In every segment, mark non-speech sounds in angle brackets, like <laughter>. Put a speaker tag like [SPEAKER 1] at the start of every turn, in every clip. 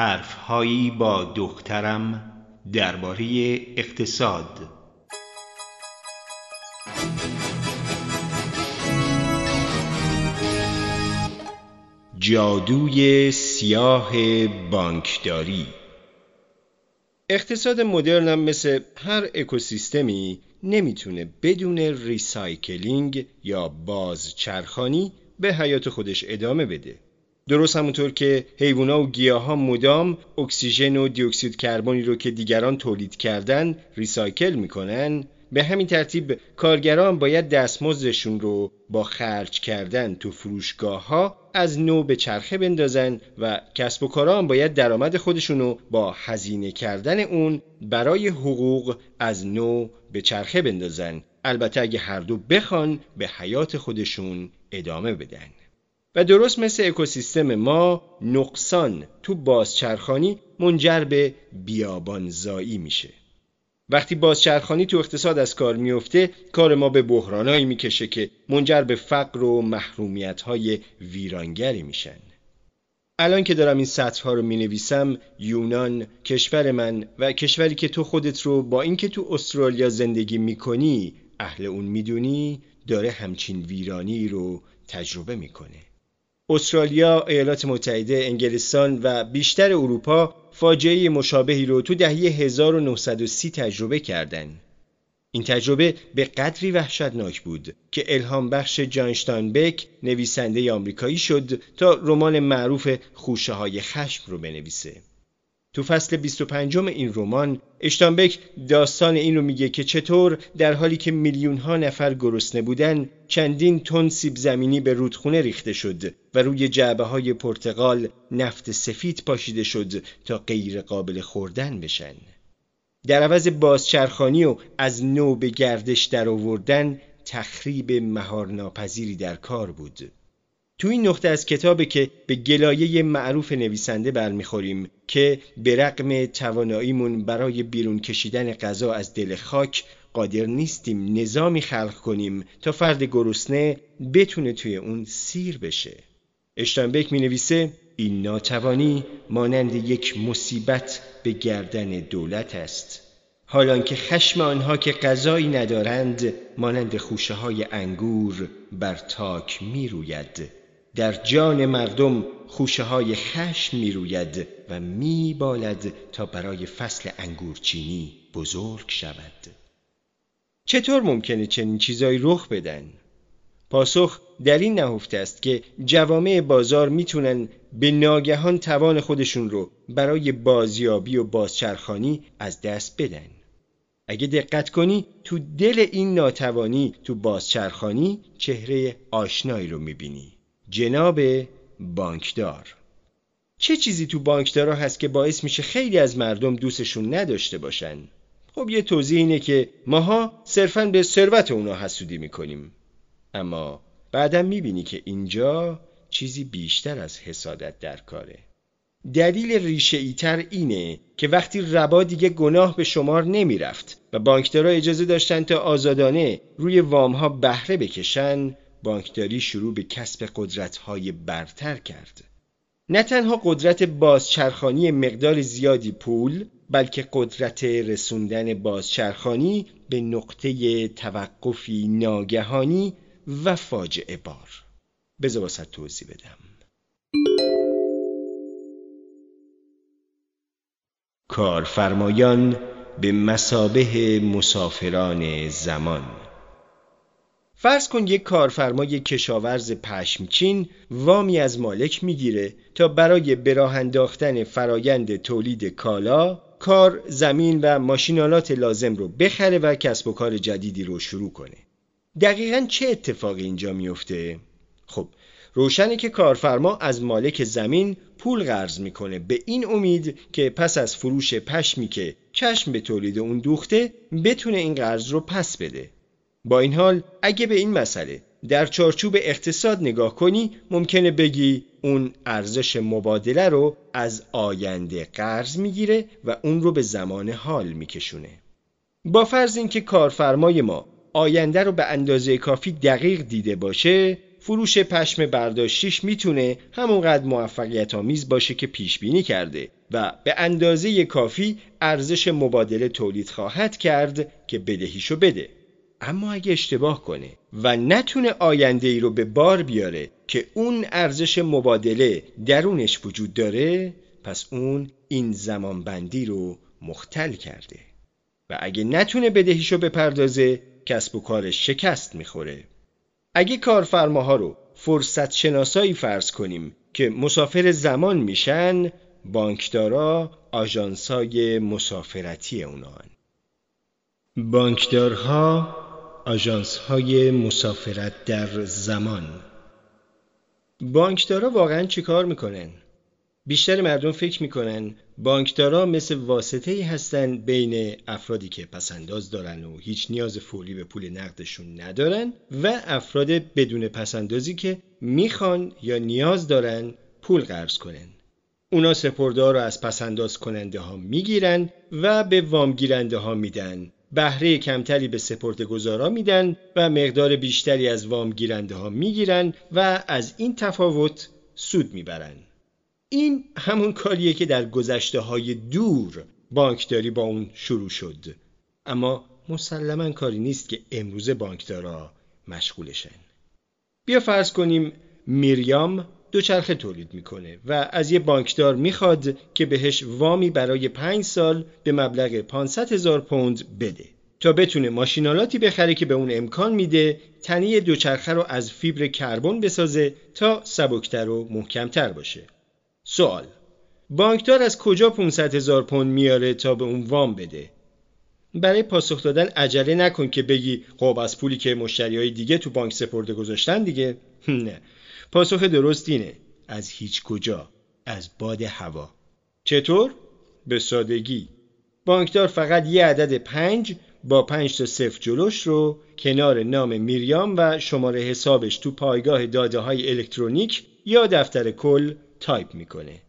[SPEAKER 1] حرفهایی با دخترم درباره اقتصاد جادوی سیاه بانکداری
[SPEAKER 2] اقتصاد مدرن هم مثل هر اکوسیستمی نمی‌تونه بدون ریسایکلینگ یا بازچرخانی به حیات خودش ادامه بده. درست همونطور که حیوونا و گیاها مدام اکسیژن و دیوکسید کربنی رو که دیگران تولید کردن ریسایکل می‌کنن به همین ترتیب کارگران باید دستمزدشون رو با خرج کردن تو فروشگاه ها از نو به چرخه بندازن و کسب و کاران باید درآمد خودشون رو با هزینه کردن اون برای حقوق از نو به چرخه بندازن. البته اگه هر دو بخوان به حیات خودشون ادامه بدن. و درست مثل اکوسیستم ما نقصان تو بازچرخانی منجر به بیابانزایی میشه. وقتی بازچرخانی تو اقتصاد از کار میفته کار ما به بحرانایی می‌کشه که منجر به فقر و محرومیت های ویرانگری میشن. الان که دارم این سطرها رو می‌نویسم یونان کشور من و کشوری که تو خودت رو با اینکه تو استرالیا زندگی می‌کنی اهل اون می‌دونی داره همچین ویرانی رو تجربه می‌کنه. استرالیا، ایالات متحده، انگلستان و بیشتر اروپا فاجعه مشابهی رو تو دهه 1930 تجربه کردن. این تجربه به قدری وحشتناک بود که الهام بخش جان بک نویسنده آمریکایی شد تا رمان معروف خوشه های خشم رو بنویسه. تو فصل 25 این رمان اشتانبک داستان این رو میگه که چطور در حالی که میلیون ها نفر گرسنه بودن چندین تن سیب زمینی به رودخونه ریخته شد و روی جعبه های پرتغال نفت سفید پاشیده شد تا غیر قابل خوردن بشن. در عوض بازچرخانی و از نو به گردش در آوردن تخریب مهارناپذیری در کار بود. تو این نقطه از کتابه که به گلایه معروف نویسنده برمیخوریم که به رقم تواناییمون برای بیرون کشیدن غذا از دل خاک قادر نیستیم نظامی خلق کنیم تا فرد گرسنه بتونه توی اون سیر بشه. اشتانبک می نویسه این ناتوانی مانند یک مصیبت به گردن دولت است. حالان که خشم آنها که غذایی ندارند مانند خوشه های انگور بر تاک می روید در جان مردم خوشه های خشم می روید و می بالد تا برای فصل انگورچینی بزرگ شود چطور ممکنه چنین چیزایی رخ بدن؟ پاسخ در این نهفته است که جوامع بازار می‌تونن به ناگهان توان خودشون رو برای بازیابی و بازچرخانی از دست بدن. اگه دقت کنی تو دل این ناتوانی تو بازچرخانی چهره آشنایی رو می‌بینی. جناب بانکدار. چه چیزی تو بانکدارا هست که باعث میشه خیلی از مردم دوستشون نداشته باشن؟ خب یه توضیح اینه که ماها صرفا به ثروت اونا حسودی می‌کنیم. اما بعدم می‌بینی که اینجا چیزی بیشتر از حسادت در کاره. دلیل ریشه ایتر اینه که وقتی ربا دیگه گناه به شمار نمی‌رفت و بانکدارا اجازه داشتن تا آزادانه روی وامها بهره بکشن بانکداری شروع به کسب قدرت‌های برتر کرد. نه تنها قدرت بازچرخانی مقدار زیادی پول بلکه قدرت رسوندن بازچرخانی به نقطه توقفی ناگهانی و فاجعه بار. بذار توضیح بدم. کارفرمایان به مسابه مسافران زمان. فرض کن یک کارفرمای کشاورز پشمچین وامی از مالک می‌گیره تا برای براه انداختن فرایند تولید کالا کار زمین و ماشینالات لازم رو بخره و کسب و کار جدیدی رو شروع کنه دقیقا چه اتفاقی اینجا میفته؟ خب روشنه که کارفرما از مالک زمین پول قرض می‌کنه به این امید که پس از فروش پشمی که چشم به تولید اون دوخته بتونه این قرض رو پس بده با این حال اگه به این مسئله در چارچوب اقتصاد نگاه کنی ممکنه بگی اون ارزش مبادله رو از آینده قرض می‌گیره و اون رو به زمان حال میکشونه. با فرض اینکه کارفرمای ما آینده رو به اندازه کافی دقیق دیده باشه فروش پشم برداشتیش می‌تونه همونقدر موفقیت آمیز باشه که پیش بینی کرده و به اندازه کافی ارزش مبادله تولید خواهد کرد که بدهیشو بده. اما اگه اشتباه کنه و نتونه آینده ای رو به بار بیاره که اون ارزش مبادله درونش وجود داره پس اون این زمان بندی رو مختل کرده. و اگه نتونه بدهیشو بپردازه کسب و کارش شکست می‌خوره. اگه کارفرماها رو فرصت شناسایی فرض کنیم که مسافر زمان میشن بانکدارا آژانسای مسافرتی اونان بانکدارها آژانسهای مسافرت در زمان بانکدارا واقعا چیکار می‌کنن؟ بیشتر مردم فکر می‌کنن بانکدارا مثل واسطه ای هستن بین افرادی که پسنداز دارن و هیچ نیاز فوری به پول نقدشون ندارن و افراد بدون پسندازی که می‌خوان یا نیاز دارن پول قرض کنن. اونا سپردار رو از پسنداز کننده ها می‌گیرن و به وامگیرنده ها میدن. بهره کمتری به سپرده گذارا میدن و مقدار بیشتری از وامگیرنده ها می‌گیرن و از این تفاوت سود می‌برن. این همون کاریه که در گذشته های دور بانکداری با اون شروع شد اما مسلما کاری نیست که امروز بانکدارا مشغولشن بیا فرض کنیم میریام دوچرخه تولید می‌کنه و از یه بانکدار می‌خواد که بهش وامی برای پنج سال به مبلغ 500 هزار پوند بده. تا بتونه ماشینالاتی بخره که به اون امکان میده تنی دوچرخه رو از فیبر کربن بسازه تا سبکتر و محکمتر باشه. سوال بانکدار از کجا 500 هزار پوند میاره تا به اون وام بده؟ برای پاسخ دادن عجله نکن که بگی خب از پولی که مشتری های دیگه تو بانک سپرده گذاشتن دیگه. <laughs> نه. پاسخ درست اینه. از هیچ کجا؟ از باد هوا. چطور؟ به سادگی. بانکدار فقط یه عدد پنج با پنج تا صفر جلوش رو کنار نام میریام و شماره حسابش تو پایگاه داده های الکترونیک یا دفتر کل تایپ می‌کنه.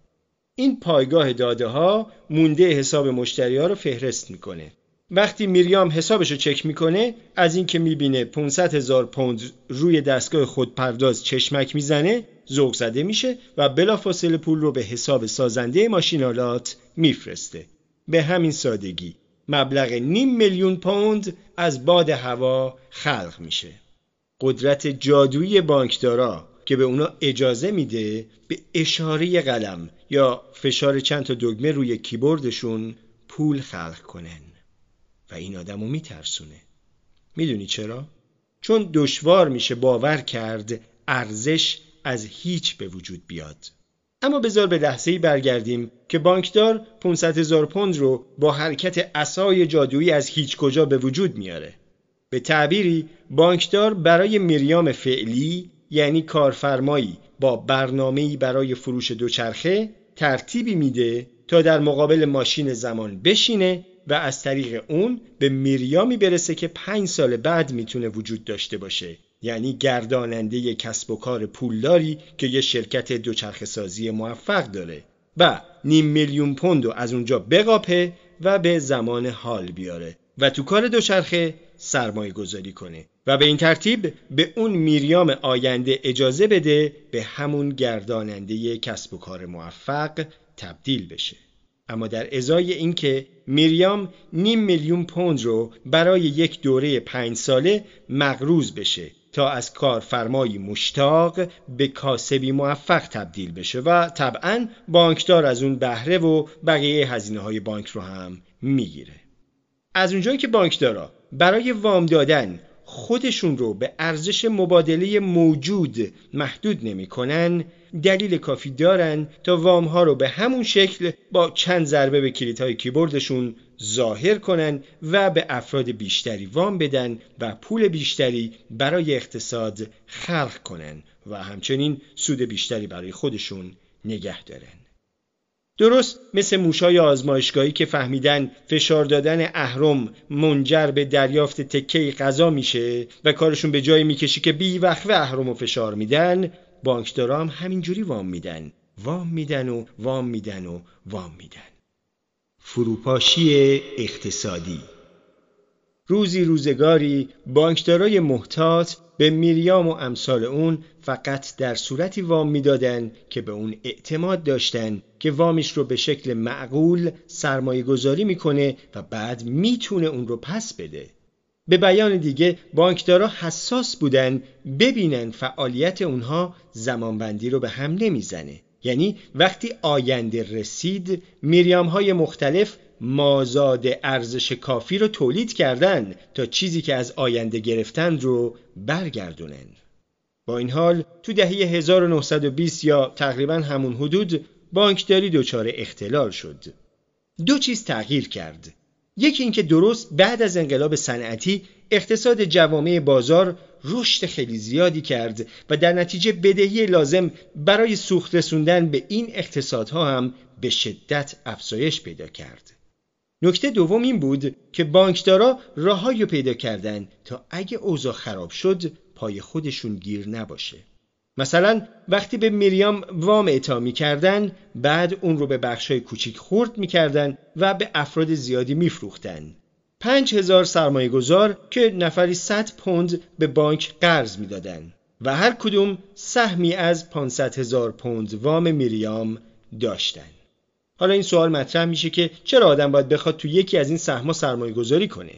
[SPEAKER 2] این پایگاه داده ها مونده حساب مشتری ها رو فهرست می‌کنه. وقتی میریام حسابش رو چک می‌کنه از اینکه می‌بینه 500 هزار پوند روی دستگاه خودپرداز چشمک می‌زنه ذوق زده میشه و بلافاصله پول رو به حساب سازنده ماشینالات میفرسته. به همین سادگی مبلغ نیم میلیون پوند از باد هوا خلق میشه. قدرت جادویی بانکدارا که به اونا اجازه میده به اشاره قلم یا فشار چند تا دگمه روی کیبوردشون پول خلق کنن. و این آدمو میترسونه. می‌دونی چرا؟ چون دشوار میشه باور کرد ارزش از هیچ به وجود بیاد. اما بذار به لحظه برگردیم که بانکدار 500 هزار پوند رو با حرکت اسای جادویی از هیچ کجا به وجود میاره. به تعبیری بانکدار برای میریام فعلی یعنی کارفرمایی با برنامه‌ای برای فروش دوچرخه ترتیبی میده تا در مقابل ماشین زمان بشینه و از طریق اون به میریامی برسه که پنج سال بعد می‌تونه وجود داشته باشه. یعنی گرداننده کسب و کار پولداری که یه شرکت دوچرخه سازی موفق داره. و نیم میلیون پوند از اونجا بقاپه و به زمان حال بیاره. و تو کار دوچرخه سرمایه گذاری کنه. و به این ترتیب به اون میریام آینده اجازه بده به همون گرداننده کسب و کار موفق تبدیل بشه. اما در ازای اینکه میریام نیم میلیون پوند رو برای یک دوره پنج ساله مقروض بشه تا از کارفرمایی مشتاق به کاسبی موفق تبدیل بشه و طبعا بانکدار از اون بهره و بقیه هزینه های بانک رو هم می‌گیره. از اونجایی که بانکدارا برای وام دادن خودشون رو به ارزش مبادله موجود محدود نمی‌کنن دلیل کافی دارن تا وام ها رو به همون شکل با چند ضربه به کلیدهای کیبوردشون ظاهر کنن و به افراد بیشتری وام بدن و پول بیشتری برای اقتصاد خلق کنن و همچنین سود بیشتری برای خودشون نگه دارن. درست مثل موشای آزمایشگاهی که فهمیدن فشار دادن اهرم منجر به دریافت تکه غذا میشه و کارشون به جایی می‌کشی که بی وقت اهرم و فشار میدن بانکدارا هم همینجوری وام میدن. وام میدن و وام میدن و وام میدن.
[SPEAKER 1] فروپاشی اقتصادی.
[SPEAKER 2] روزی روزگاری بانکدارای محتاط به میریام و امثال اون فقط در صورتی وام می‌دادن که به اون اعتماد داشتن که وامش رو به شکل معقول سرمایه گذاری می‌کنه و بعد می‌تونه اون رو پس بده. به بیان دیگه بانکدارا حساس بودن ببینن فعالیت اونها زمانبندی رو به هم نمی‌زنه. یعنی وقتی آینده رسید میریام های مختلف مازاد ارزش کافی رو تولید کردن تا چیزی که از آینده گرفتن رو برگردونن. با این حال تو دهه 1920 یا تقریبا همون حدود بانکداری دچار اختلال شد. دو چیز تغییر کرد. یکی اینکه درست بعد از انقلاب صنعتی اقتصاد جوامع بازار رشد خیلی زیادی کرد و در نتیجه بدهی لازم برای سوخت رسوندن به این اقتصادها هم به شدت افزایش پیدا کرد. نکته دوم این بود که بانکدارا راههایی پیدا کردن تا اگه اوضاع خراب شد پای خودشون گیر نباشه. مثلا وقتی به میریام وام اعطا می‌کردن بعد اون رو به بخشای کوچیک خورد می‌کردن و به افراد زیادی میفروختن پنج هزار سرمایه گذار که نفری 100 پوند به بانک قرض می‌دادند و هر کدوم سهمی از 500 هزار پوند وام میریام داشتن. حالا این سوال مطرح میشه که چرا آدم باید بخواد تو یکی از این سهم‌ها سرمایه گذاری کنه؟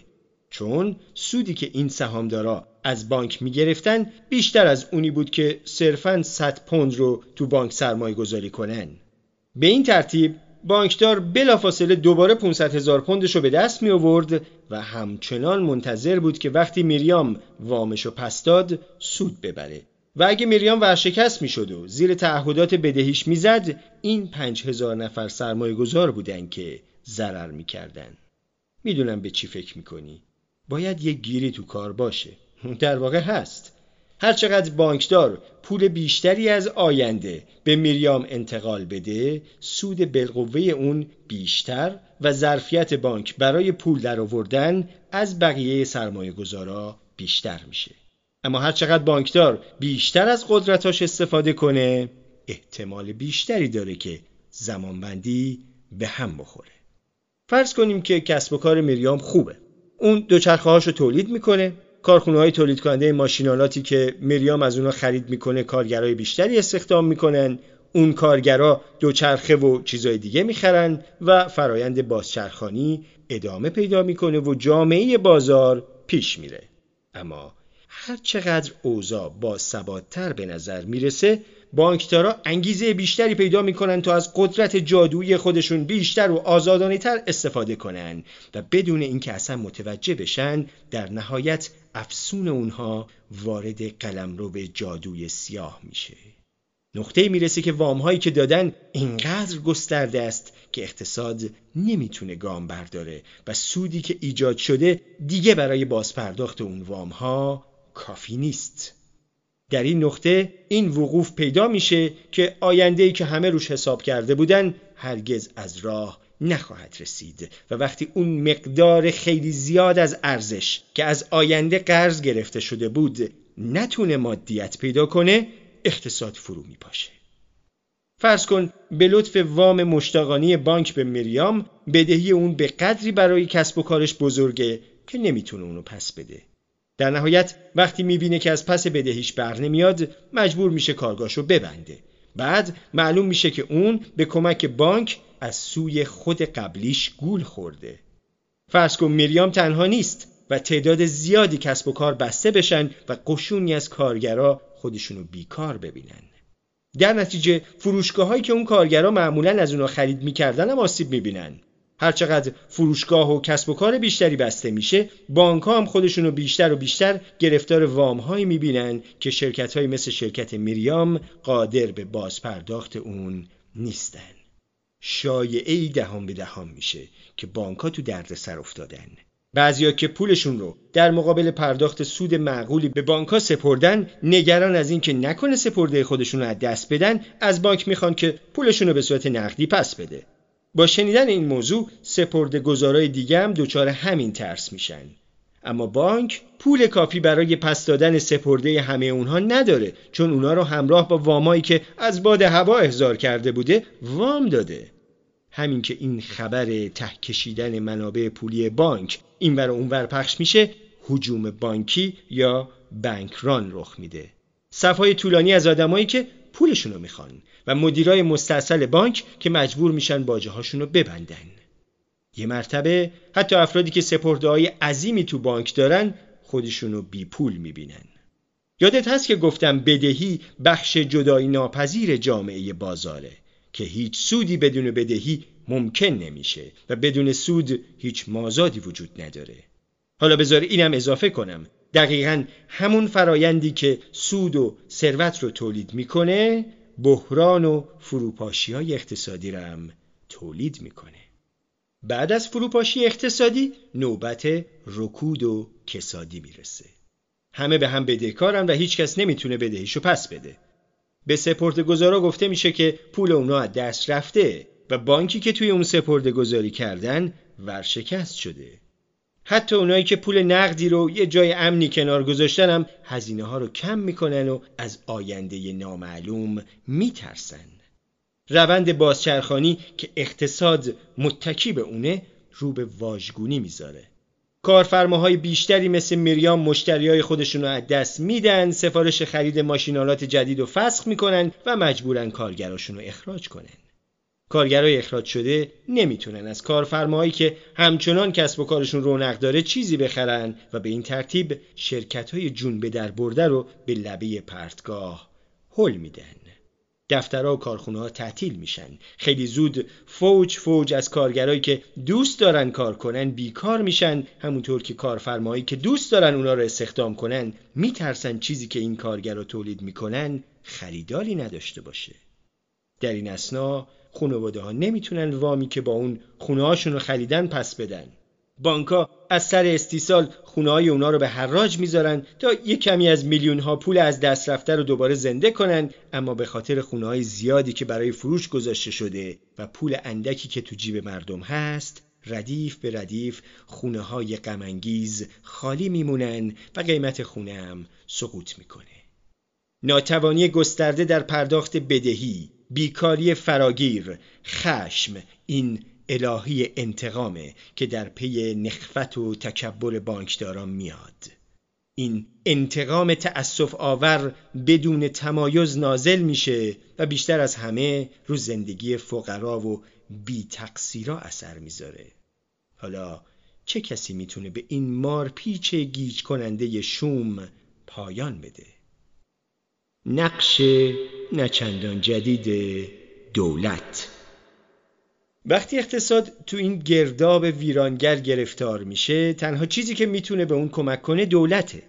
[SPEAKER 2] چون سودی که این سهامدارا از بانک می‌گرفتن بیشتر از اونی بود که صرفاً 100 پوند رو تو بانک سرمایه گذاری کنن. به این ترتیب بانکدار بلافاصله دوباره 500 هزار پوندش رو به دست می آورد و همچنان منتظر بود که وقتی میریام وامش رو پس داد سود ببره و اگه میریام ورشکست می شد و زیر تعهدات بدهیش می‌زد این پنج هزار نفر سرمایه گذار بودن که ضرر می‌کردن می‌دونم به چی فکر می‌کنی. باید یه گیری تو کار باشه. <laughs> در واقع هست. هرچقدر بانکدار پول بیشتری از آینده به میریام انتقال بده سود بالقوه اون بیشتر و ظرفیت بانک برای پول درآوردن از بقیه سرمایه گذارا بیشتر میشه. اما هرچقدر بانکدار بیشتر از قدرتاش استفاده کنه احتمال بیشتری داره که زمانبندی به هم بخوره. فرض کنیم که کسب و کار میریام خوبه. اون دوچرخه هاشو تولید می‌کنه. کارخونه های تولید کننده ماشینالاتی که مریام از اونها خرید می‌کنه کارگرای بیشتری استخدام می‌کنن. اون کارگرا دوچرخه و چیزای دیگه می‌خرن و فرایند بازچرخانی ادامه پیدا می‌کنه و جامعه بازار پیش میره. اما هر چقدر اوضاع با ثباتتر به نظر می‌رسه بانکدارا انگیزه بیشتری پیدا می‌کنن تا از قدرت جادویی خودشون بیشتر و آزادانه تر استفاده کنن و بدون اینکه اصلا متوجه بشن در نهایت افسون اونها وارد قلمرو جادوی سیاه میشه. نقطه می‌رسه که وامهایی که دادن اینقدر گسترده است که اقتصاد نمی‌تونه گام برداره و سودی که ایجاد شده دیگه برای بازپرداخت اون وامها کافی نیست. در این نقطه این وقوف پیدا میشه که آینده‌ای که همه روش حساب کرده بودن هرگز از راه نخواهد رسید و وقتی اون مقدار خیلی زیاد از ارزش که از آینده قرض گرفته شده بود نتونه مادیت پیدا کنه اقتصاد فرو میپاشه. فرض کن به لطف وام مشتاقانی بانک به مریام بدهی اون به قدری برای کسب و کارش بزرگه که نمی‌تونه اونو پس بده. در نهایت وقتی می‌بینه که از پس بدهیش بر نمیاد مجبور میشه کارگاشو ببنده. بعد معلوم میشه که اون به کمک بانک از سوی خود قبلیش گول خورده. فرض کن میریام تنها نیست و تعداد زیادی کسب و کار بسته بشن و قشونی از کارگرا خودشونو بیکار ببینن. در نتیجه فروشگاه هایی که اون کارگرا معمولا از اونا خرید می‌کردن هم آسیب می‌بینن. هرچقدر فروشگاه و کسب و کار بیشتری بسته میشه بانک هم خودشونو بیشتر و بیشتر گرفتار وام هایی می‌بینن که شرکت های مثل شرکت میریام قادر به بازپرداخت اون نیستن. شایعه ای دهان به دهان میشه که بانک ها تو دردسر افتادن. بعضیا که پولشون رو در مقابل پرداخت سود معقولی به بانک ها سپردن نگران از اینکه نکنه سپرده خودشون رو از دست بدن از بانک می‌خوان که پولشون رو به صورت نقدی پس بده. با شنیدن این موضوع سپرده گذارای دیگه هم دچار همین ترس میشن. اما بانک پول کافی برای پس دادن سپرده همه اونها نداره چون اونها رو همراه با وامایی که از باد هوا احضار کرده بوده وام داده. همین که این خبر ته کشیدن منابع پولی بانک این اون اونور پخش میشه حجوم بانکی یا بنکران رخ میده. صفهای طولانی از آدمایی که پولشون رو می‌خوان و مدیرای مستاصل بانک که مجبور میشن باجه رو ببندن. یه مرتبه حتی افرادی که سپرده های عظیمی تو بانک دارن خودشونو بی پول می‌بینن. یادت هست که گفتم بدهی بخش جدایی ناپذیر جامعه بازاره که هیچ سودی بدون بدهی ممکن نمیشه و بدون سود هیچ مازادی وجود نداره. حالا بذار اینم اضافه کنم. دقیقا همون فرایندی که سود و ثروت رو تولید می‌کنه بحران و فروپاشی های اقتصادی رو هم تولید می‌کنه. بعد از فروپاشی اقتصادی نوبت رکود و کسادی می‌رسه. همه به هم بدهکارن و هیچکس نمی‌تونه بدهیشو پس بده. به سپرده گذارا گفته میشه که پول اونا از دست رفته و بانکی که توی اون سپرده گذاری کردن ورشکست شده. حتی اونایی که پول نقدی رو یه جای امنی کنار گذاشتن هم هزینه ها رو کم می‌کنن و از آینده نامعلوم میترسن. روند بازچرخانی که اقتصاد متکی به اونه رو به واژگونی می‌ذاره. کارفرماهای بیشتری مثل میریام مشتری های خودشون رو از دست میدن سفارش خرید ماشینالات جدید رو فسخ می‌کنن و مجبورن کارگراشون رو اخراج کنن. کارگرای اخراج شده نمی‌تونن. از کارفرماهایی که همچنان کسب و کارشون رونق داره چیزی بخرن و به این ترتیب شرکت های جون به در برده رو به لبه پرتگاه حل میدن. دفترها و کارخونه ها تعطیل میشن. خیلی زود فوج فوج از کارگرایی که دوست دارن کار کنن بیکار میشن. همونطور که کارفرمایی که دوست دارن اونا رو استخدام کنن میترسن چیزی که این کارگر تولید می‌کنن خریداری نداشته باشه. در این اسنا خانواده ها نمی‌تونن وامی که با اون خونه هاشون رو خریدن پس بدن. بانکا از سر استیصال خونه های اونا رو به حراج می‌ذارن تا یه کمی از میلیون ها پول از دست رفته رو دوباره زنده کنن اما به خاطر خونه های زیادی که برای فروش گذاشته شده و پول اندکی که تو جیب مردم هست ردیف به ردیف خونه های غمانگیز خالی میمونن و قیمت خونه هم سقوط می‌کنه. ناتوانی گسترده در پرداخت بدهی بیکاری فراگیر خشم این الهی انتقامه که در پی نخفت و تکبر بانکداران میاد. این انتقام تأسف آور بدون تمایز نازل میشه و بیشتر از همه رو زندگی فقرا و بی تقصیرا اثر می‌ذاره. حالا چه کسی می‌تونه به این مارپیچ گیج کننده شوم پایان بده؟ نقش نچندان جدید دولت. وقتی اقتصاد تو این گرداب ویرانگر گرفتار میشه تنها چیزی که می‌تونه به اون کمک کنه دولته.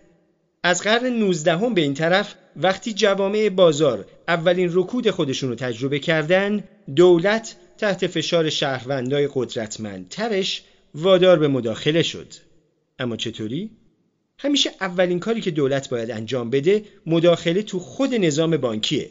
[SPEAKER 2] از قرن 19 هم به این طرف وقتی جوامع بازار اولین رکود خودشون رو تجربه کردن دولت تحت فشار شهروندای قدرتمندترش وادار به مداخله شد. اما چطوری؟ همیشه اولین کاری که دولت باید انجام بده مداخله تو خود نظام بانکیه.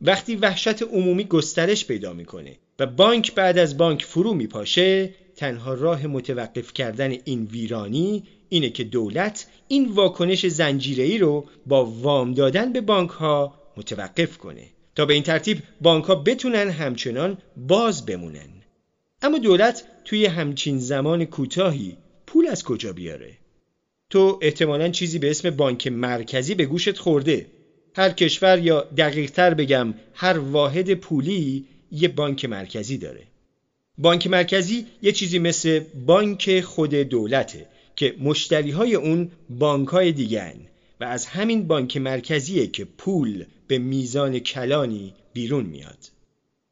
[SPEAKER 2] وقتی وحشت عمومی گسترش پیدا می‌کنه و بانک بعد از بانک فرو میپاشه تنها راه متوقف کردن این ویرانی اینه که دولت این واکنش زنجیره‌ای رو با وام دادن به بانک ها متوقف کنه تا به این ترتیب بانک ها بتونن همچنان باز بمونن. اما دولت توی همچین زمان کوتاهی پول از کجا بیاره؟ تو احتمالا چیزی به اسم بانک مرکزی به گوشت خورده. هر کشور یا دقیقتر بگم هر واحد پولی یه بانک مرکزی داره. بانک مرکزی یه چیزی مثل بانک خود دولته که مشتری های اون بانک های دیگن و از همین بانک مرکزیه که پول به میزان کلانی بیرون میاد.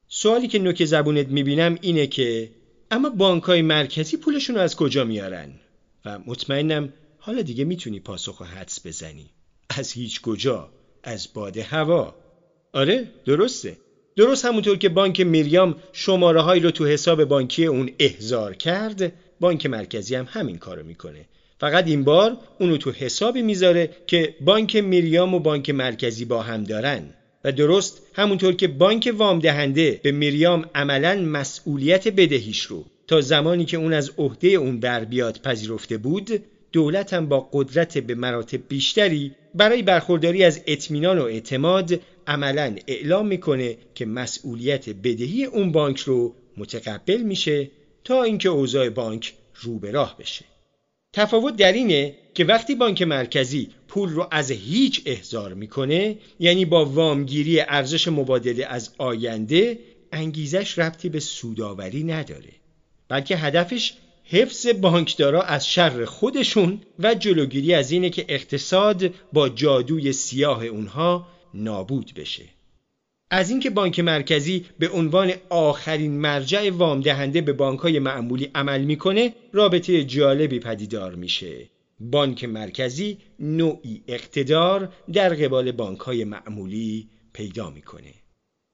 [SPEAKER 2] سوالی که نوک زبونت می‌بینم اینه که اما بانک های مرکزی پولشون رو از کجا میارن؟ و مطمئنم حالا دیگه می‌تونی پاسخ و حدس بزنی. از هیچ کجا؟ از باد هوا. آره درسته. درست همونطور که بانک میریام شماره های رو تو حساب بانکی اون احضار کرد بانک مرکزی هم همین کارو می‌کنه. فقط این بار اونو تو حسابی می‌ذاره که بانک میریام و بانک مرکزی با هم دارن. و درست همونطور که بانک وام دهنده به میریام عملا مسئولیت بدهیش رو تا زمانی که اون از عهده اون بر بیاد پذیرفته بود دولت هم با قدرت به مراتب بیشتری برای برخورداری از اطمینان و اعتماد عملا اعلام می‌کنه که مسئولیت بدهی اون بانک رو متقبل میشه تا اینکه اوضاع بانک رو به راه بشه. تفاوت در اینه که وقتی بانک مرکزی پول رو از هیچ احضار می‌کنه یعنی با وامگیری ارزش مبادله از آینده انگیزش ربطی به سوداوری نداره بلکه هدفش حفظ بانکدارا از شر خودشون و جلوگیری از اینه که اقتصاد با جادوی سیاه اونها نابود بشه. از اینکه بانک مرکزی به عنوان آخرین مرجع وام دهنده به بانکهای معمولی عمل می‌کنه رابطه جالبی پدیدار میشه. بانک مرکزی نوعی اقتدار در قبال بانکهای معمولی پیدا می‌کنه.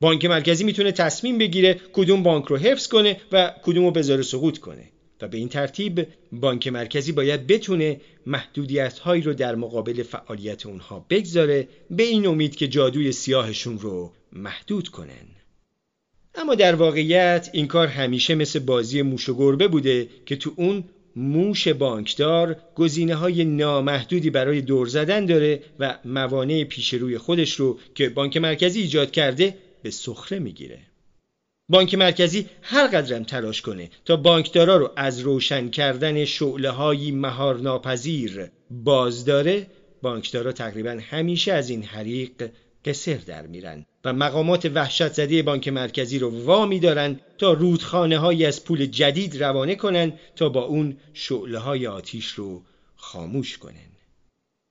[SPEAKER 2] بانک مرکزی می‌تونه تصمیم بگیره کدوم بانک رو حفظ کنه و کدوم رو بذاره سقوط کنه. و به این ترتیب بانک مرکزی باید بتونه محدودیت هایی رو در مقابل فعالیت اونها بگذاره به این امید که جادوی سیاهشون رو محدود کنن. اما در واقعیت این کار همیشه مثل بازی موش و گربه بوده که تو اون موش بانکدار گزینه های نامحدودی برای دور زدن داره و موانع پیش روی خودش رو که بانک مرکزی ایجاد کرده به سخره می‌گیره. بانک مرکزی هر قدرم تلاش کنه تا بانکدارا رو از روشن کردن شعله های مهار ناپذیر باز داره. بانکدارا تقریبا همیشه از این حریق قصر در میرن و مقامات وحشت زده بانک مرکزی رو وامی دارن تا رودخانه های از پول جدید روانه کنن تا با اون شعله های آتیش رو خاموش کنن.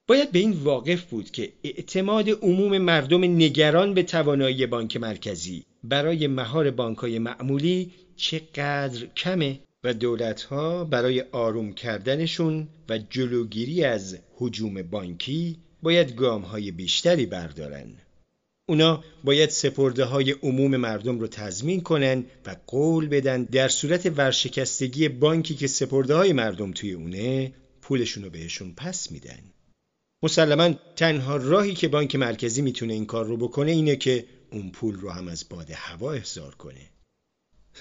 [SPEAKER 2] باید به این واقف بود که اعتماد عموم مردم نگران به توانایی بانک مرکزی برای مهار بانکهای معمولی چقدر کمه و دولتها برای آروم کردنشون و جلوگیری از حجوم بانکی باید گام های بیشتری بردارن. اونا باید سپرده های عموم مردم رو تضمین کنن و قول بدن در صورت ورشکستگی بانکی که سپرده های مردم توی اونه پولشون رو بهشون پس میدن. مسلما تنها راهی که بانک مرکزی می‌تونه این کار رو بکنه اینه که اون پول رو هم از باد هوا احضار کنه.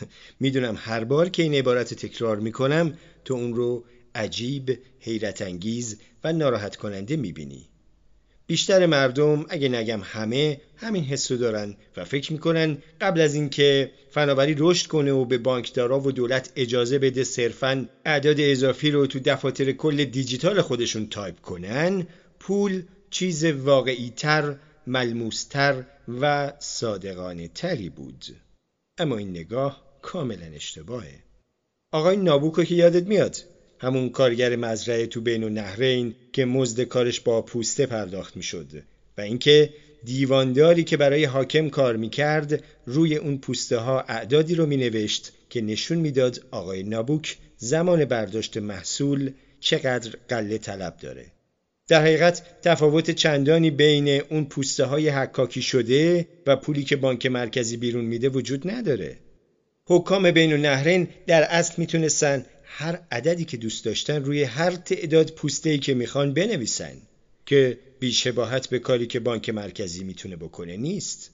[SPEAKER 2] <laughs> می‌دونم هر بار که این عبارت تکرار می‌کنم تو اون رو عجیب، حیرت انگیز و ناراحت کننده می‌بینی. بیشتر مردم اگه نگم همه همین حسو دارن و فکر می‌کنن قبل از اینکه فناوری رشد کنه و به بانکدارا و دولت اجازه بده صرفا اعداد اضافی رو تو دفاتر کل دیجیتال خودشون تایپ کنن پول چیز واقعی تر، ملموستر و صادقانه تری بود. اما این نگاه کاملا اشتباهه. آقای نابوکو که یادت میاد همون کارگر مزرعه تو بین و نهرین که مزد کارش با پوسته پرداخت می‌شد و اینکه دیوانداری که برای حاکم کار می‌کرد روی اون پوسته ها اعدادی رو مینوشت که نشون می‌داد آقای نابوک زمان برداشت محصول چقدر قله طلب داره. در حقیقت تفاوت چندانی بین اون پوسته های حکاکی شده و پولی که بانک مرکزی بیرون میده وجود نداره. حکام بین النهرین در اصل می‌تونستن هر عددی که دوست داشتن روی هر تعداد پوسته که می‌خوان بنویسن که بیشباهت به کاری که بانک مرکزی می‌تونه بکنه نیست.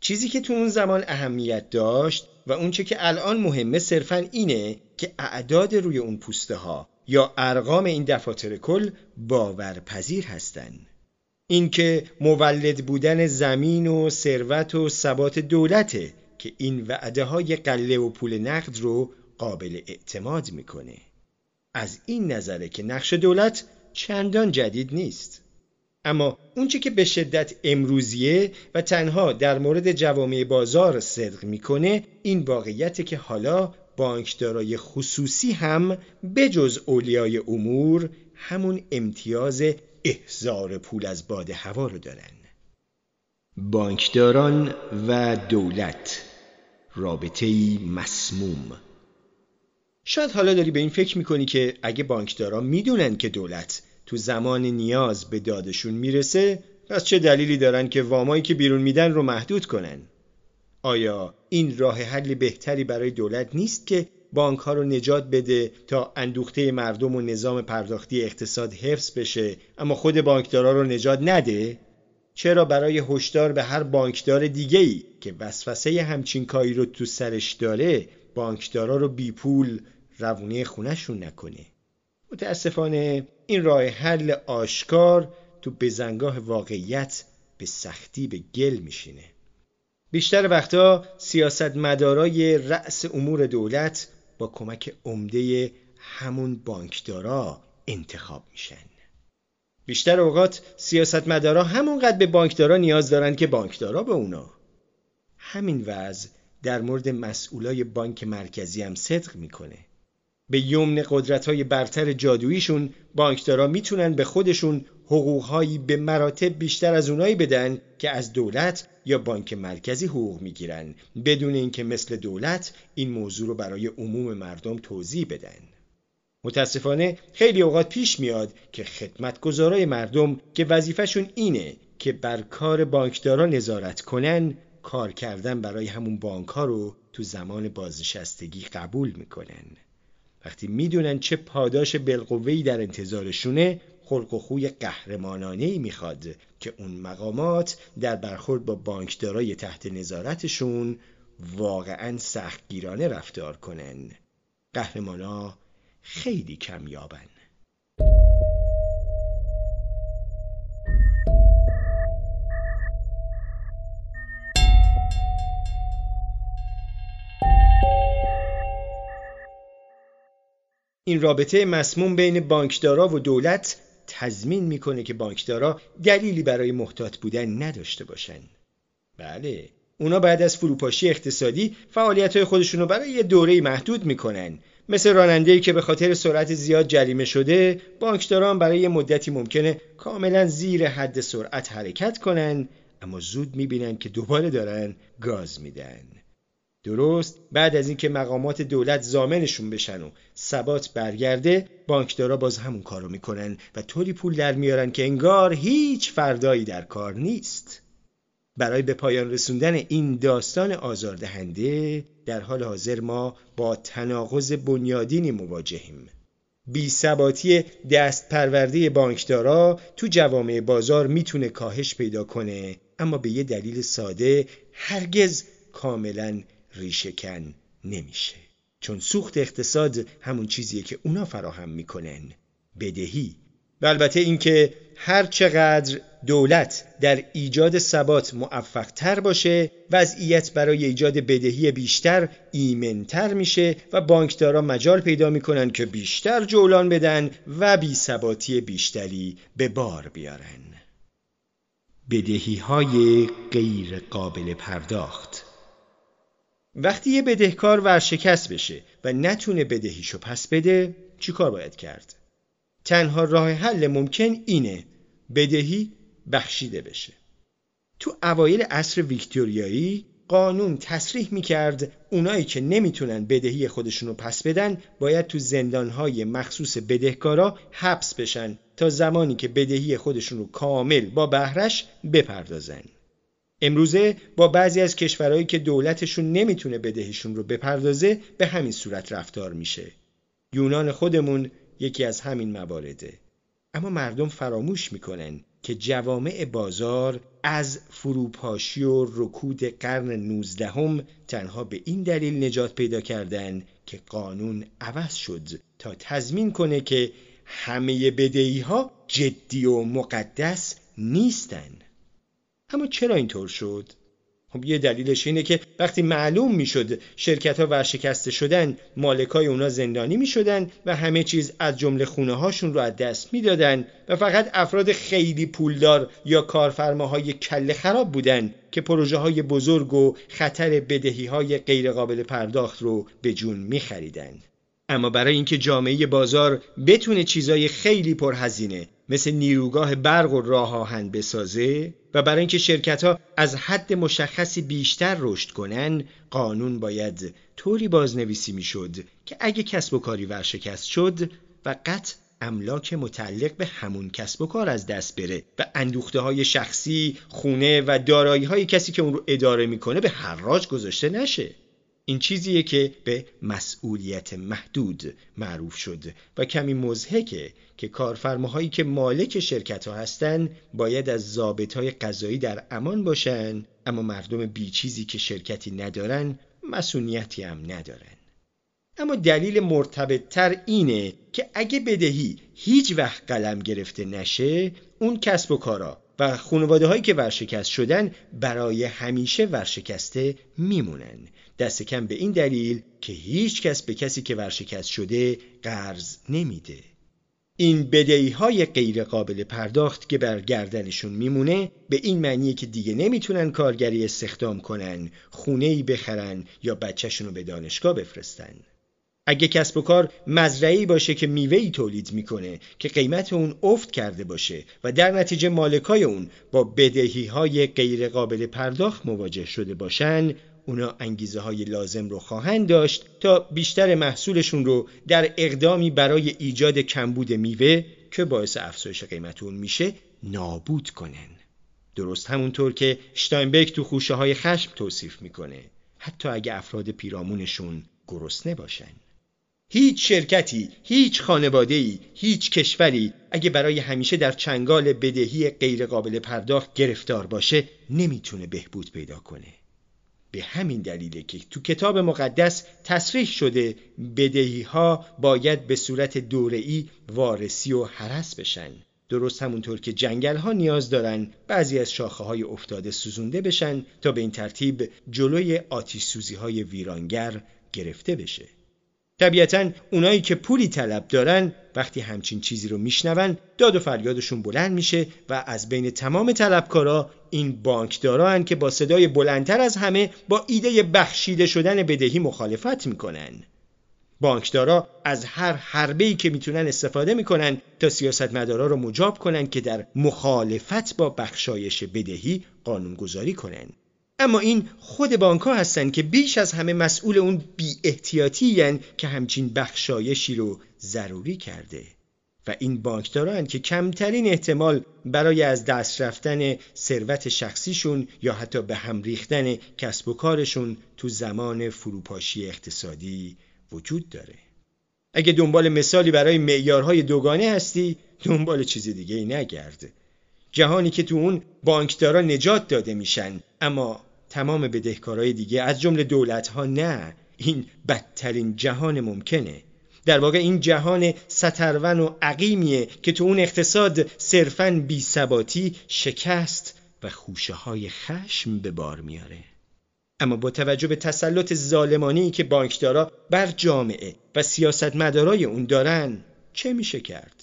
[SPEAKER 2] چیزی که تو اون زمان اهمیت داشت و اونچه که الان مهمه صرفا اینه که اعداد روی اون پوسته ها یا ارقام این دفاتر کل باورپذیر هستند. اینکه مولد بودن زمین و ثروت و ثبات دولته که این وعده های قله و پول نقد رو قابل اعتماد می‌کنه. از این نظره که نقش دولت چندان جدید نیست. اما اونچه که به شدت امروزیه و تنها در مورد جوامع بازار صدق می‌کنه این واقعیت که حالا بانکدارای خصوصی هم بجز اولیای امور همون امتیاز احزار پول از باد هوا رو دارن.
[SPEAKER 1] بانکداران و دولت رابطه مسموم.
[SPEAKER 2] شاید حالا داری به این فکر می‌کنی که اگه بانکدارا می‌دونن که دولت تو زمان نیاز به دادشون می‌رسه پس چه دلیلی دارن که وامایی که بیرون میدن رو محدود کنن؟ آیا این راه حل بهتری برای دولت نیست که بانک ها رو نجات بده تا اندوخته مردم و نظام پرداختی اقتصاد حفظ بشه اما خود بانکدارا رو نجات نده؟ چرا برای هشدار به هر بانکدار دیگه ای که وسوسه همچین کاری رو تو سرش داره بانکدارا رو بی پول روونه خونشون نکنه؟ متاسفانه این راه حل آشکار تو بزنگاه واقعیت به سختی به گل میشینه. بیشتر وقتا سیاستمدارای رأس امور دولت با کمک عمده همون بانکدارا
[SPEAKER 1] انتخاب میشن.
[SPEAKER 2] بیشتر اوقات سیاستمدارا همونقدر به بانکدارا نیاز دارن که بانکدارا به اونا. همین وضع در مورد مسئولای بانک مرکزی هم صدق می‌کنه. به یمن قدرت های برتر جادوییشون بانکدارا می‌تونن به خودشون حقوقهایی به مراتب بیشتر از اونایی بدن که از دولت یا بانک مرکزی حقوق می‌گیرن. بدون اینکه مثل دولت این موضوع رو برای عموم مردم توضیح بدن. متاسفانه خیلی اوقات پیش میاد که خدمتگزارای مردم که وظیفهشون اینه که بر کار بانکدارا نظارت کنن کار کردن برای همون بانک ها رو تو زمان بازنشستگی قبول می‌کنن. وقتی می‌دونن چه پاداش بالقوه‌ای در انتظارشونه خلق و خوی قهرمانانه ای می‌خواد که اون مقامات در برخورد با بانکدارای تحت نظارتشون واقعا سختگیرانه رفتار کنن. قهرمانا خیلی کمیابن. این رابطه مسموم بین بانکدارا و دولت تضمین می‌کنه که بانکدارا دلیلی برای محتاط بودن نداشته باشن. بله، اونا بعد از فروپاشی اقتصادی فعالیت های خودشون رو برای یه دوره محدود می‌کنن. مثل راننده‌ای که به خاطر سرعت زیاد جریمه شده، بانکداران برای یه مدتی ممکنه کاملا زیر حد سرعت حرکت کنن، اما زود می‌بینن که دوباره دارن گاز میدن. درست. بعد از اینکه مقامات دولت زامنشون بشن و ثبات برگرده بانکدارا باز همون کارو می‌کنن و طوری پول در میارن که انگار هیچ فردایی در کار نیست. برای به پایان رسوندن این داستان آزاردهنده در حال حاضر ما با تناقض بنیادینی مواجهیم. ثباتی دست پرورده بانکدارا تو جوامع بازار می‌تونه کاهش پیدا کنه اما به یه دلیل ساده هرگز کاملا ریشهکن نمیشه. چون سوخت اقتصاد همون چیزیه که اونا فراهم می‌کنن. بدهی. و البته اینکه هر چقدر دولت در ایجاد ثبات موفقتر باشه وضعیت برای ایجاد بدهی بیشتر ایمنتر میشه و بانکدارا مجال پیدا می‌کنن که بیشتر جولان بدن و ثباتی بیشتری به بار بیارن. بدهی های غیر قابل پرداخت. وقتی یه بدهکار ورشکست بشه و نتونه بدهیشو پس بده چیکار باید کرد؟ تنها راه حل ممکن اینه بدهی بخشیده بشه تو اوایل عصر ویکتوریایی قانون تصریح می‌کرد اونایی که نمی‌تونن بدهی خودشونو پس بدن باید تو زندانهای مخصوص بدهکارا حبس بشن تا زمانی که بدهی خودشون رو کامل با بهرش بپردازن امروزه با بعضی از کشورهایی که دولتشون نمی‌تونه بدهشون رو بپردازه به همین صورت رفتار میشه. یونان خودمون یکی از همین موارده. اما مردم فراموش می‌کنن که جوامع بازار از فروپاشی و رکود قرن نوزدهم تنها به این دلیل نجات پیدا کردن که قانون عوض شد تا تضمین کنه که همه بدهی ها جدی و مقدس نیستن. اما چرا اینطور شد؟ خب یه دلیلش اینه که وقتی معلوم می‌شد شرکت ها ورشکسته شدن مالکای اونا زندانی می‌شدن و همه چیز از جمله خونه هاشون رو از دست می‌دادن و فقط افراد خیلی پولدار یا کارفرماهای کله خراب بودن که پروژه های بزرگ و خطر بدهی های غیرقابل پرداخت رو به جون میخریدن اما برای اینکه جامعه بازار بتونه چیزای خیلی پرهزینه مثل نیروگاه برق و راه آهن بسازه و برای اینکه شرکت ها از حد مشخصی بیشتر رشد کنن قانون باید طوری بازنویسی می‌شد که اگه کسب و کاری ورشکست شد و قطع املاک متعلق به همون کسب و کار از دست بره و اندوخته های شخصی، خونه و دارایی های کسی که اون رو اداره می‌کنه به حراج گذاشته نشه. این چیزیه که به مسئولیت محدود معروف شد و کمی مزهکه که کارفرماهایی که مالک شرکت ها هستن باید از ضابط های قضایی در امان باشن اما مردم بیچیزی که شرکتی ندارن مسئولیتی هم ندارن. اما دلیل مرتبط تر اینه که اگه بدهی هیچ وقت قلم گرفته نشه اون کسب و کارا و خانواده هایی که ورشکست شدن برای همیشه ورشکسته میمونن. دست کم به این دلیل که هیچ کس به کسی که ورشکست شده قرض نمیده. این بدهی های غیر قابل پرداخت که بر گردنشون میمونه به این معنیه که دیگه نمی‌تونن کارگری استخدام کنن خونه ای بخرن یا بچهشون رو به دانشگاه بفرستن. اگه کسب و کار مزرعی باشه که میوهی تولید می‌کنه که قیمت اون افت کرده باشه و در نتیجه مالکای اون با بدهی های غیر قابل پرداخت مواجه شده باشن اونا انگیزه های لازم رو خواهند داشت تا بیشتر محصولشون رو در اقدامی برای ایجاد کمبود میوه که باعث افزایش قیمت اون میشه نابود کنن. درست همونطور که شتاینبک تو خوشه های خشم توصیف می‌کنه. حتی اگه افراد پیرامونشون گرسنه باشن. هیچ شرکتی، هیچ خانواده‌ای، هیچ کشوری اگه برای همیشه در چنگال بدهی غیرقابل پرداخت گرفتار باشه نمی‌تونه بهبود پیدا کنه. به همین دلیله که تو کتاب مقدس تصریح شده بدهی ها باید به صورت دوره‌ای وارسی و حرس بشن. درست همونطور که جنگل ها نیاز دارن بعضی از شاخه های افتاده سوزونده بشن تا به این ترتیب جلوی آتیش سوزی های ویرانگر گرفته بشه. طبیعتا اونایی که پولی طلب دارن وقتی همچین چیزی رو میشنون داد و فریادشون بلند میشه و از بین تمام طلبکارا این بانکدارا که با صدای بلندتر از همه با ایده بخشیده شدن بدهی مخالفت می‌کنن. بانکدارا از هر حربه‌ای که می‌تونن استفاده می‌کنن تا سیاستمدارا رو مجاب کنن که در مخالفت با بخشایش بدهی قانونگذاری کنن. اما این خود بانک ها هستن که بیش از همه مسئول اون بی احتیاطی که همچین بخشایشی رو ضروری کرده. و این بانکداران که کمترین احتمال برای از دست رفتن ثروت شخصیشون یا حتی به هم ریختن کسب و کارشون تو زمان فروپاشی اقتصادی وجود داره. اگه دنبال مثالی برای معیارهای دوگانه هستی دنبال چیز دیگه ای نگرد. جهانی که تو اون بانکدارا نجات داده میشن اما تمام بدهکارای دیگه از جمله دولت ها نه. این بدترین جهان ممکنه. در واقع این جهان سترون و عقیمیه که تو اون اقتصاد صرفاً بی ثباتی شکست و خوشه های خشم به بار میاره. اما با توجه به تسلط ظالمانی که بانکدارا بر جامعه و سیاستمدارای اون دارن چه میشه کرد؟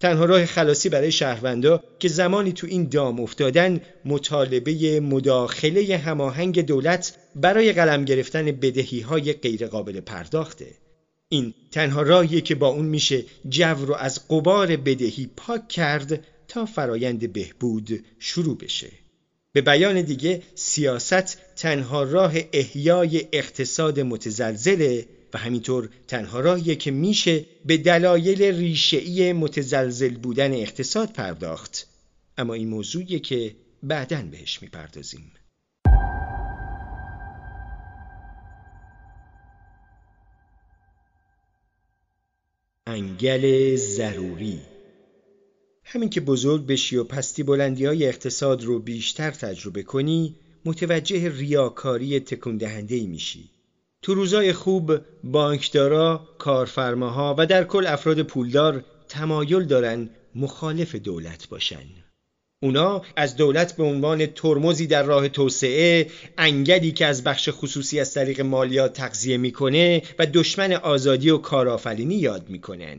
[SPEAKER 2] تنها راه خلاصی برای شهروندا که زمانی تو این دام افتادن مطالبه مداخله هماهنگ دولت برای قلم گرفتن بدهی های غیرقابل پرداخته. این تنها راهیه که با اون میشه جو رو از قبار بدهی پاک کرد تا فرایند بهبود شروع بشه. به بیان دیگه سیاست تنها راه احیای اقتصاد متزلزله و همینطور تنها راهیه که میشه به دلایل ریشه‌ای متزلزل بودن اقتصاد پرداخت. اما این موضوعیه که بعدا بهش می‌پردازیم. انگل ضروری. همین که بزرگ بشی و پستی بلندی های اقتصاد رو بیشتر تجربه کنی متوجه ریاکاری تکندهنده ای میشی. تو روزای خوب بانکدارا، کارفرماها و در کل افراد پولدار تمایل دارن مخالف دولت باشن. اونا از دولت به عنوان ترمزی در راه توسعه، انگلی که از بخش خصوصی از طریق مالیات تغذیه می‌کنه و دشمن آزادی و کارآفرینی یاد می‌کنن.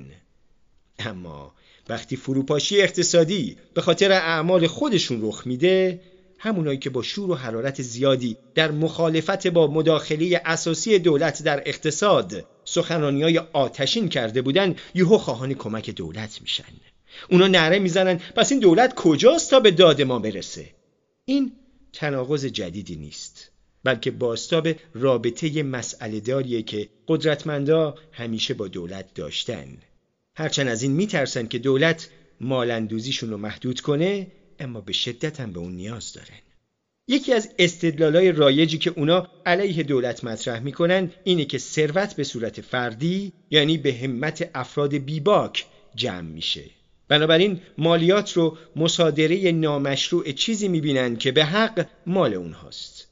[SPEAKER 2] اما وقتی فروپاشی اقتصادی به خاطر اعمال خودشون رخ میده همونایی که با شور و حرارت زیادی در مخالفت با مداخله اساسی دولت در اقتصاد سخنرانی های آتشین کرده بودن یهو خواهان کمک دولت میشن. اونا نره می‌زنن پس این دولت کجاست تا به داد ما برسه؟ این تناقض جدیدی نیست بلکه باستاب رابطه مسئله داریه که قدرتمندا همیشه با دولت داشتن. هرچند از این میترسن که دولت مالندوزیشون رو محدود کنه اما به شدت هم به اون نیاز دارن. یکی از استدلالای رایجی که اونا علیه دولت مطرح می‌کنن اینه که ثروت به صورت فردی یعنی به همت افراد بیباک جمع میشه. بنابراین مالیات رو مصادره نامشروع چیزی می‌بینن که به حق مال اونهاست.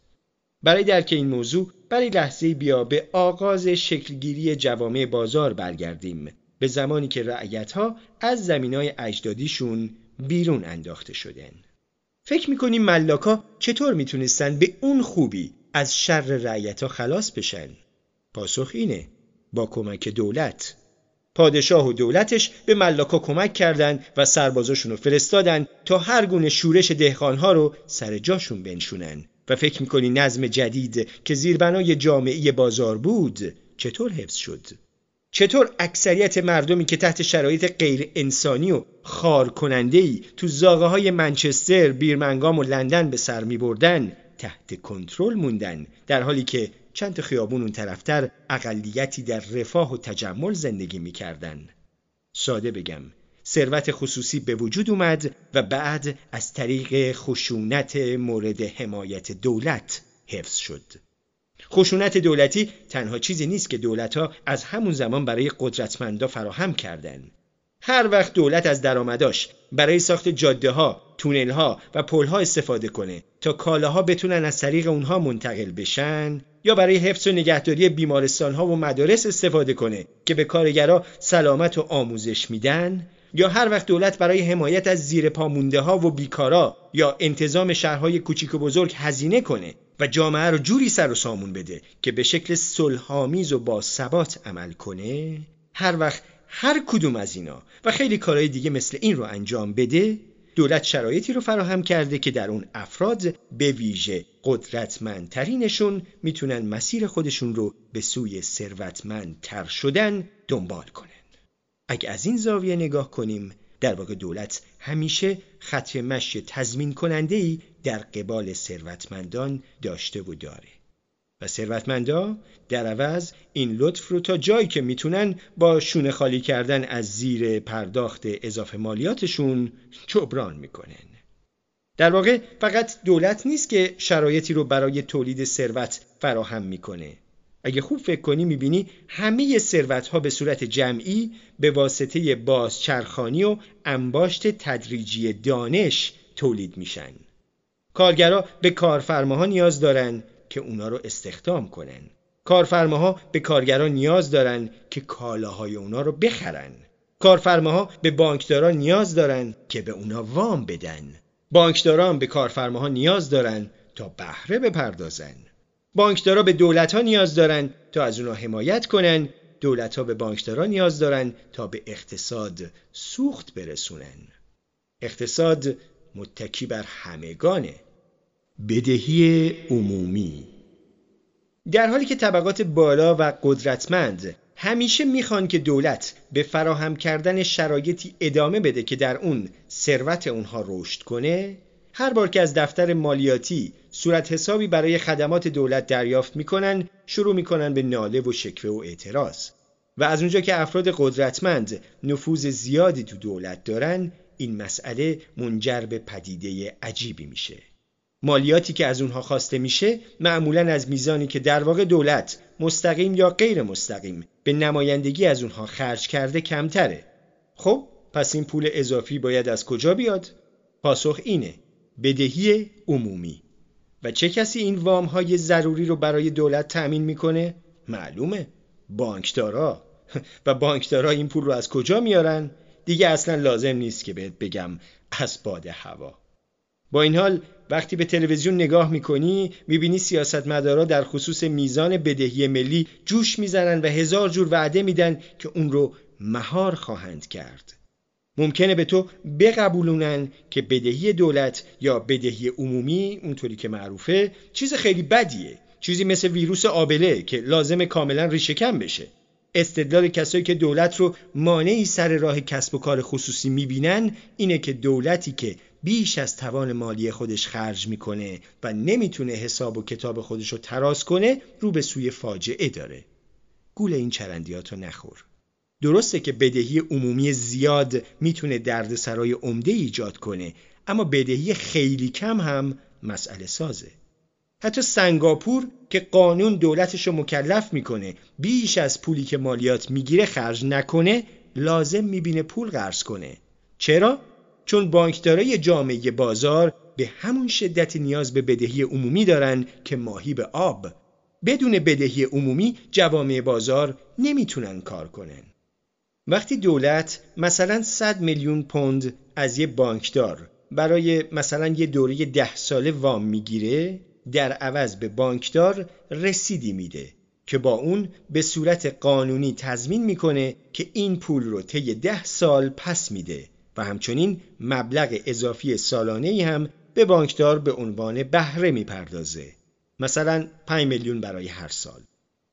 [SPEAKER 2] برای درک این موضوع برای لحظه بیا به آغاز شکلگیری جوامع بازار برگردیم. به زمانی که رعیت ها از زمین های اجدادیشون بیرون انداخته شدن فکر می‌کنیم ملاکا چطور می‌تونستن به اون خوبی از شر رعیت خلاص بشن؟ پاسخ اینه با کمک دولت پادشاه و دولتش به ملاکا کمک کردند و سربازاشون رو فرستادن تا هر گونه شورش دهقانها رو سر جاشون بنشونن و فکر می‌کنی نظم جدید که زیربنای جامعه بازار بود چطور حفظ شد؟ چطور اکثریت مردمی که تحت شرایط غیر انسانی و خار ای تو زاغه های منچستر، بیرمنگام و لندن به سر می بردن تحت کنترل موندن در حالی که چند خیابون اون طرفتر اقلیتی در رفاه و تجمل زندگی می‌کردن. ساده بگم ثروت خصوصی به وجود اومد و بعد از طریق خشونت مورد حمایت دولت حفظ شد. خشونت دولتی تنها چیزی نیست که دولتها از همون زمان برای قدرتمندا فراهم کردند. هر وقت دولت از درآمداش برای ساخت جاده ها، تونل ها و پل ها استفاده کنه تا کالاها بتونن از طریق اونها منتقل بشن یا برای حفظ و نگهداری بیمارستان ها و مدارس استفاده کنه که به کارگرا سلامت و آموزش میدن یا هر وقت دولت برای حمایت از زیر پا مونده ها و بیکارا یا انتظام شهرهای کوچیک و بزرگ هزینه کنه و جامعه رو جوری سر و سامون بده که به شکل صلحآمیز و با ثبات عمل کنه هر وقت هر کدوم از اینا و خیلی کارهای دیگه مثل این رو انجام بده دولت شرایطی رو فراهم کرده که در اون افراد به ویژه قدرتمندترینشون می‌تونن مسیر خودشون رو به سوی ثروتمندتر شدن دنبال کنن. اگه از این زاویه نگاه کنیم در واقع دولت همیشه خط مشی تضمین کننده ای در قبال ثروتمندان داشته و داره. و ثروتمندا در عوض این لطف رو تا جایی که می‌تونن با شونه خالی کردن از زیر پرداخت اضافه مالیاتشون جبران می‌کنن. در واقع فقط دولت نیست که شرایطی رو برای تولید ثروت فراهم می‌کنه. اگه خوب فکر کنی می‌بینی همه ثروت ها به صورت جمعی به واسطه بازچرخانی و انباشت تدریجی دانش تولید میشن. کارگرا به کارفرماها نیاز دارن که اونا رو استخدام کنن. کارفرماها به کارگران نیاز دارن که کالاهای اونا رو بخرن. کارفرماها به بانکداران نیاز دارن که به اونا وام بدن. بانکداران به کارفرماها نیاز دارن تا بهره بپردازن. بانکدارا به دولت ها نیاز دارن تا از اونا حمایت کنن دولت ها به بانکدارا نیاز دارن تا به اقتصاد سوخت برسونن. اقتصاد متکی بر همگانه. بدهی عمومی. در حالی که طبقات بالا و قدرتمند همیشه می‌خوان که دولت به فراهم کردن شرایطی ادامه بده که در اون ثروت اونها رشد کنه هر بار که از دفتر مالیاتی صورت حسابی برای خدمات دولت دریافت می‌کنن شروع می‌کنن به ناله و شکوه و اعتراض. و از اونجا که افراد قدرتمند نفوذ زیادی تو دولت دارن این مسئله منجر به پدیده عجیبی میشه. مالیاتی که از اونها خواسته میشه معمولا از میزانی که در واقع دولت مستقیم یا غیر مستقیم به نمایندگی از اونها خرج کرده کمتره. خب پس این پول اضافی باید از کجا بیاد؟ پاسخ اینه. بدهی عمومی. و چه کسی این وام های ضروری رو برای دولت تأمین می‌کنه؟ معلومه. بانکدارا. <laughs> و بانکدارا این پول رو از کجا میارن؟ دیگه اصلا لازم نیست که بهت بگم. از باد هوا. با این حال وقتی به تلویزیون نگاه می‌کنی می‌بینی سیاستمدارا در خصوص میزان بدهی ملی جوش می‌زنن و هزار جور وعده میدن که اون رو مهار خواهند کرد. ممکنه به تو بقبولونن که بدهی دولت یا بدهی عمومی اونطوری که معروفه چیز خیلی بدیه. چیزی مثل ویروس آبله که لازم کاملا ریشهکن بشه. استدلال کسایی که دولت رو مانعی سر راه کسب و کار خصوصی می‌بینن اینه که دولتی که بیش از توان مالی خودش خرج می‌کنه و نمی‌تونه حساب و کتاب خودش رو تراز کنه رو به سوی فاجعه داره. گول این چرندیات رو نخور. درسته که بدهی عمومی زیاد می‌تونه دردسرای عمده ایجاد کنه اما بدهی خیلی کم هم مسئله سازه. حتی سنگاپور که قانون دولتش رو مکلف می‌کنه بیش از پولی که مالیات می‌گیره خرج نکنه لازم می‌بینه پول قرض کنه. چرا؟ چون بانکدارای جامعه بازار به همون شدت نیاز به بدهی عمومی دارن که ماهی به آب. بدون بدهی عمومی جوامع بازار نمی‌تونن کار کنن. وقتی دولت مثلا 100 میلیون پوند از یه بانکدار برای مثلا یه دوره ده ساله وام می‌گیره در عوض به بانکدار رسیدی میده که با اون به صورت قانونی تضمین می‌کنه که این پول رو طی ده سال پس میده و همچنین مبلغ اضافی سالانه ای هم به بانکدار به عنوان بهره می‌پردازه. مثلا 5 میلیون برای هر سال.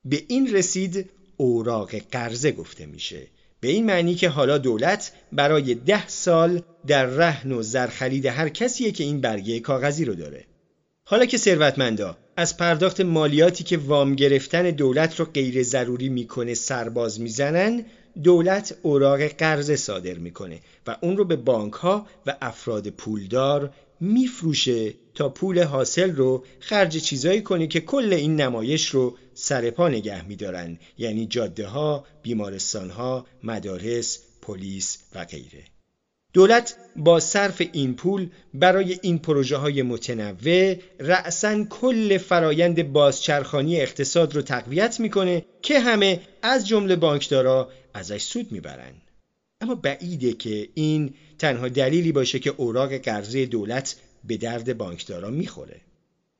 [SPEAKER 2] به این رسید اوراق قرضه گفته میشه. به این معنی که حالا دولت برای ده سال در رهن و زرخرید هر کسیه که این برگه کاغذی رو داره. حالا که ثروتمندا از پرداخت مالیاتی که وام گرفتن دولت رو غیر ضروری می‌کنه سرباز می‌زنن دولت اوراق قرضه صادر می‌کنه و اون رو به بانک ها و افراد پولدار میفروشه تا پول حاصل رو خرج چیزایی کنه که کل این نمایش رو سر پا نگه میدارن یعنی جاده ها، بیمارستان ها، مدارس، پلیس و غیره. دولت با صرف این پول برای این پروژه های متنوع رأسا کل فرایند بازچرخانی اقتصاد رو تقویت می‌کنه که همه از جمله بانکدارا ازش سود می‌برن. اما بعیده که این تنها دلیلی باشه که اوراق قرضه دولت به درد بانکدارا می‌خوره.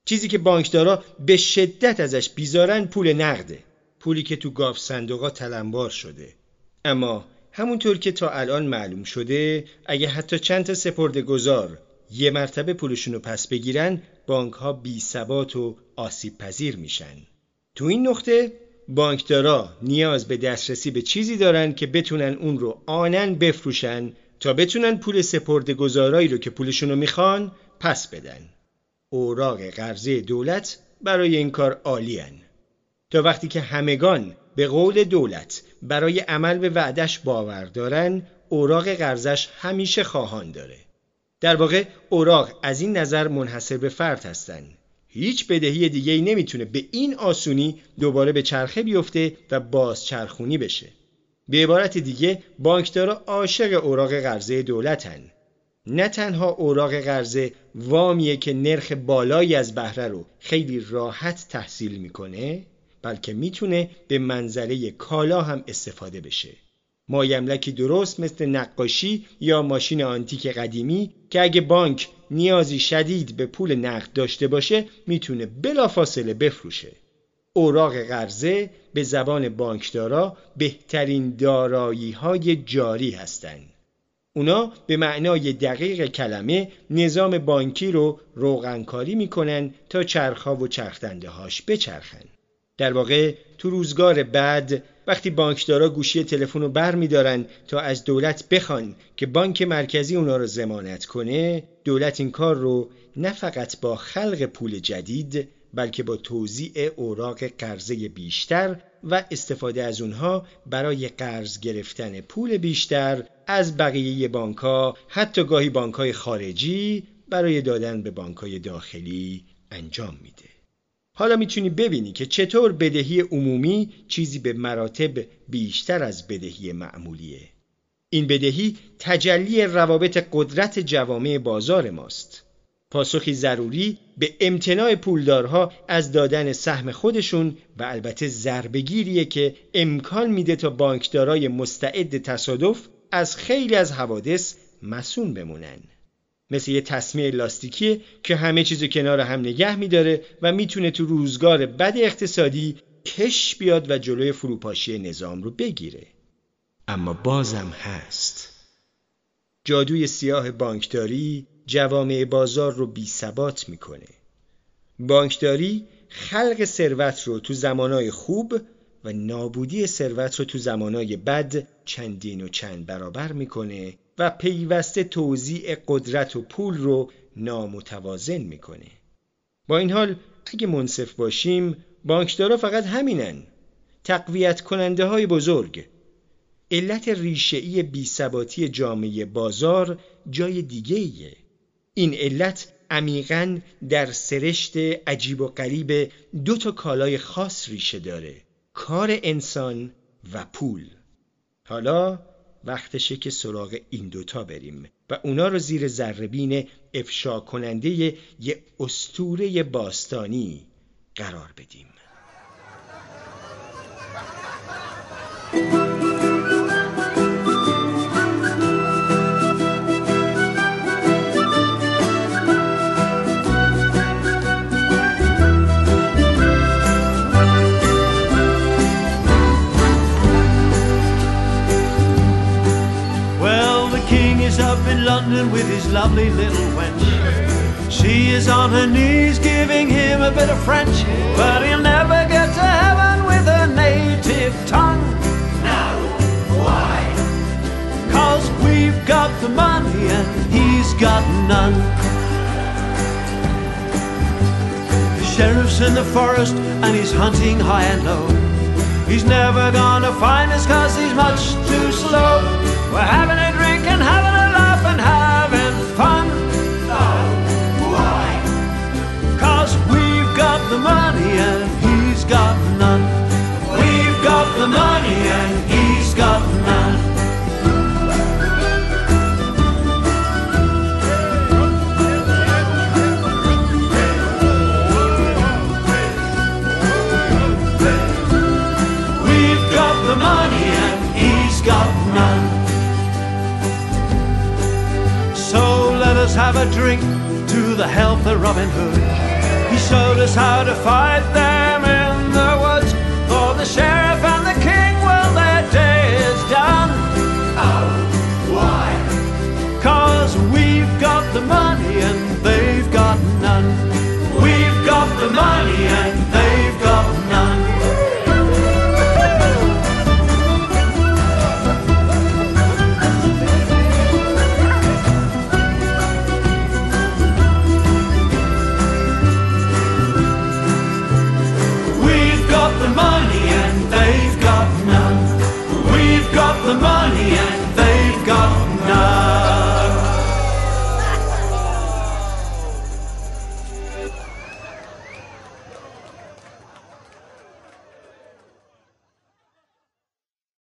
[SPEAKER 2] چیزی که بانکدارا به شدت ازش بیزارن پول نقده. پولی که تو گاف صندوقا تلمبار شده. اما همونطور که تا الان معلوم شده اگه حتی چند تا سپرده گذار یه مرتبه پولشون رو پس بگیرن بانک ها بی ثبات و آسیب پذیر میشن تو این نقطه بانکدارا نیاز به دسترسی به چیزی دارن که بتونن اون رو آنن بفروشن تا بتونن پول سپرده گذارایی رو که پولشون رو می‌خوان پس بدن اوراق قرضه دولت برای این کار عالین تا وقتی که همگان به قول دولت برای عمل به وعدش باور دارن اوراق قرضش همیشه خواهان داره. در واقع اوراق از این نظر منحصر به فرد هستن. هیچ بدهی دیگه ای نمی‌تونه به این آسونی دوباره به چرخه بیفته و باز چرخونی بشه. به عبارت دیگه بانکدارا عاشق اوراق قرضه دولتن. نه تنها اوراق قرضه وامیه که نرخ بالایی از بهره رو خیلی راحت تحصیل می‌کنه بلکه می‌تونه به منظره کالا هم استفاده بشه مایملکی درست مثل نقاشی یا ماشین آنتیک قدیمی که اگه بانک نیازی شدید به پول نقد داشته باشه می‌تونه بلافاصله بفروشه اوراق قرضه به زبان بانکدارا بهترین دارایی های جاری هستند. اونا به معنای دقیق کلمه نظام بانکی رو روغنکاری می‌کنن تا چرخها و چرخدنده هاش بچرخن. در واقع تو روزگار بعد وقتی بانکدارا گوشی تلفن رو بر میدارن تا از دولت بخوان که بانک مرکزی اونا رو زمانت کنه دولت این کار رو نه فقط با خلق پول جدید بلکه با توزیع اوراق قرضه بیشتر و استفاده از اونها برای قرض گرفتن پول بیشتر از بقیه بانکها حتی گاهی بانکهای خارجی برای دادن به بانکهای داخلی انجام میده حالا می‌تونی ببینی که چطور بدهی عمومی چیزی به مراتب بیشتر از بدهی معمولیه. این بدهی تجلی روابط قدرت جوامع بازار ماست. پاسخی ضروری به امتناع پولدارها از دادن سهم خودشون و البته ضربگیریه که امکان میده تا بانکدارای مستعد تصادف از خیلی از حوادث مسون بمونن. مثل یه تصمیه لاستیکیه که همه چیز کنار هم نگه میداره و می‌تونه تو روزگار بد اقتصادی کش بیاد و جلوی فروپاشی نظام رو بگیره اما بازم هست جادوی سیاه بانکداری جوامع بازار رو بی ثبات می‌کنه. بانکداری خلق ثروت رو تو زمانای خوب و نابودی ثروت رو تو زمانای بد چندین و چند برابر می‌کنه و پیوسته توزیع قدرت و پول رو نامتوازن می‌کنه. با این حال اگه منصف باشیم بانکدارا فقط همینن. تقویت کننده های بزرگ. علت ریشه‌ای بیثباتی جامعه بازار جای دیگه ایه. این علت عمیقا در سرشت عجیب و غریب دو تا کالای خاص ریشه داره کار انسان و پول. حالا وقتشه که سراغ این دوتا بریم و اونا رو زیر ذربین افشا کننده یه استوره باستانی قرار بدیم.
[SPEAKER 3] With his lovely little wench. She is on her knees giving him a bit of French, but he'll never get to heaven with a native tongue.
[SPEAKER 4] No, why?
[SPEAKER 3] Cause we've got the money and he's got none. The sheriff's in the forest and he's hunting high and low. He's never gonna find us cause he's much too slow. We're having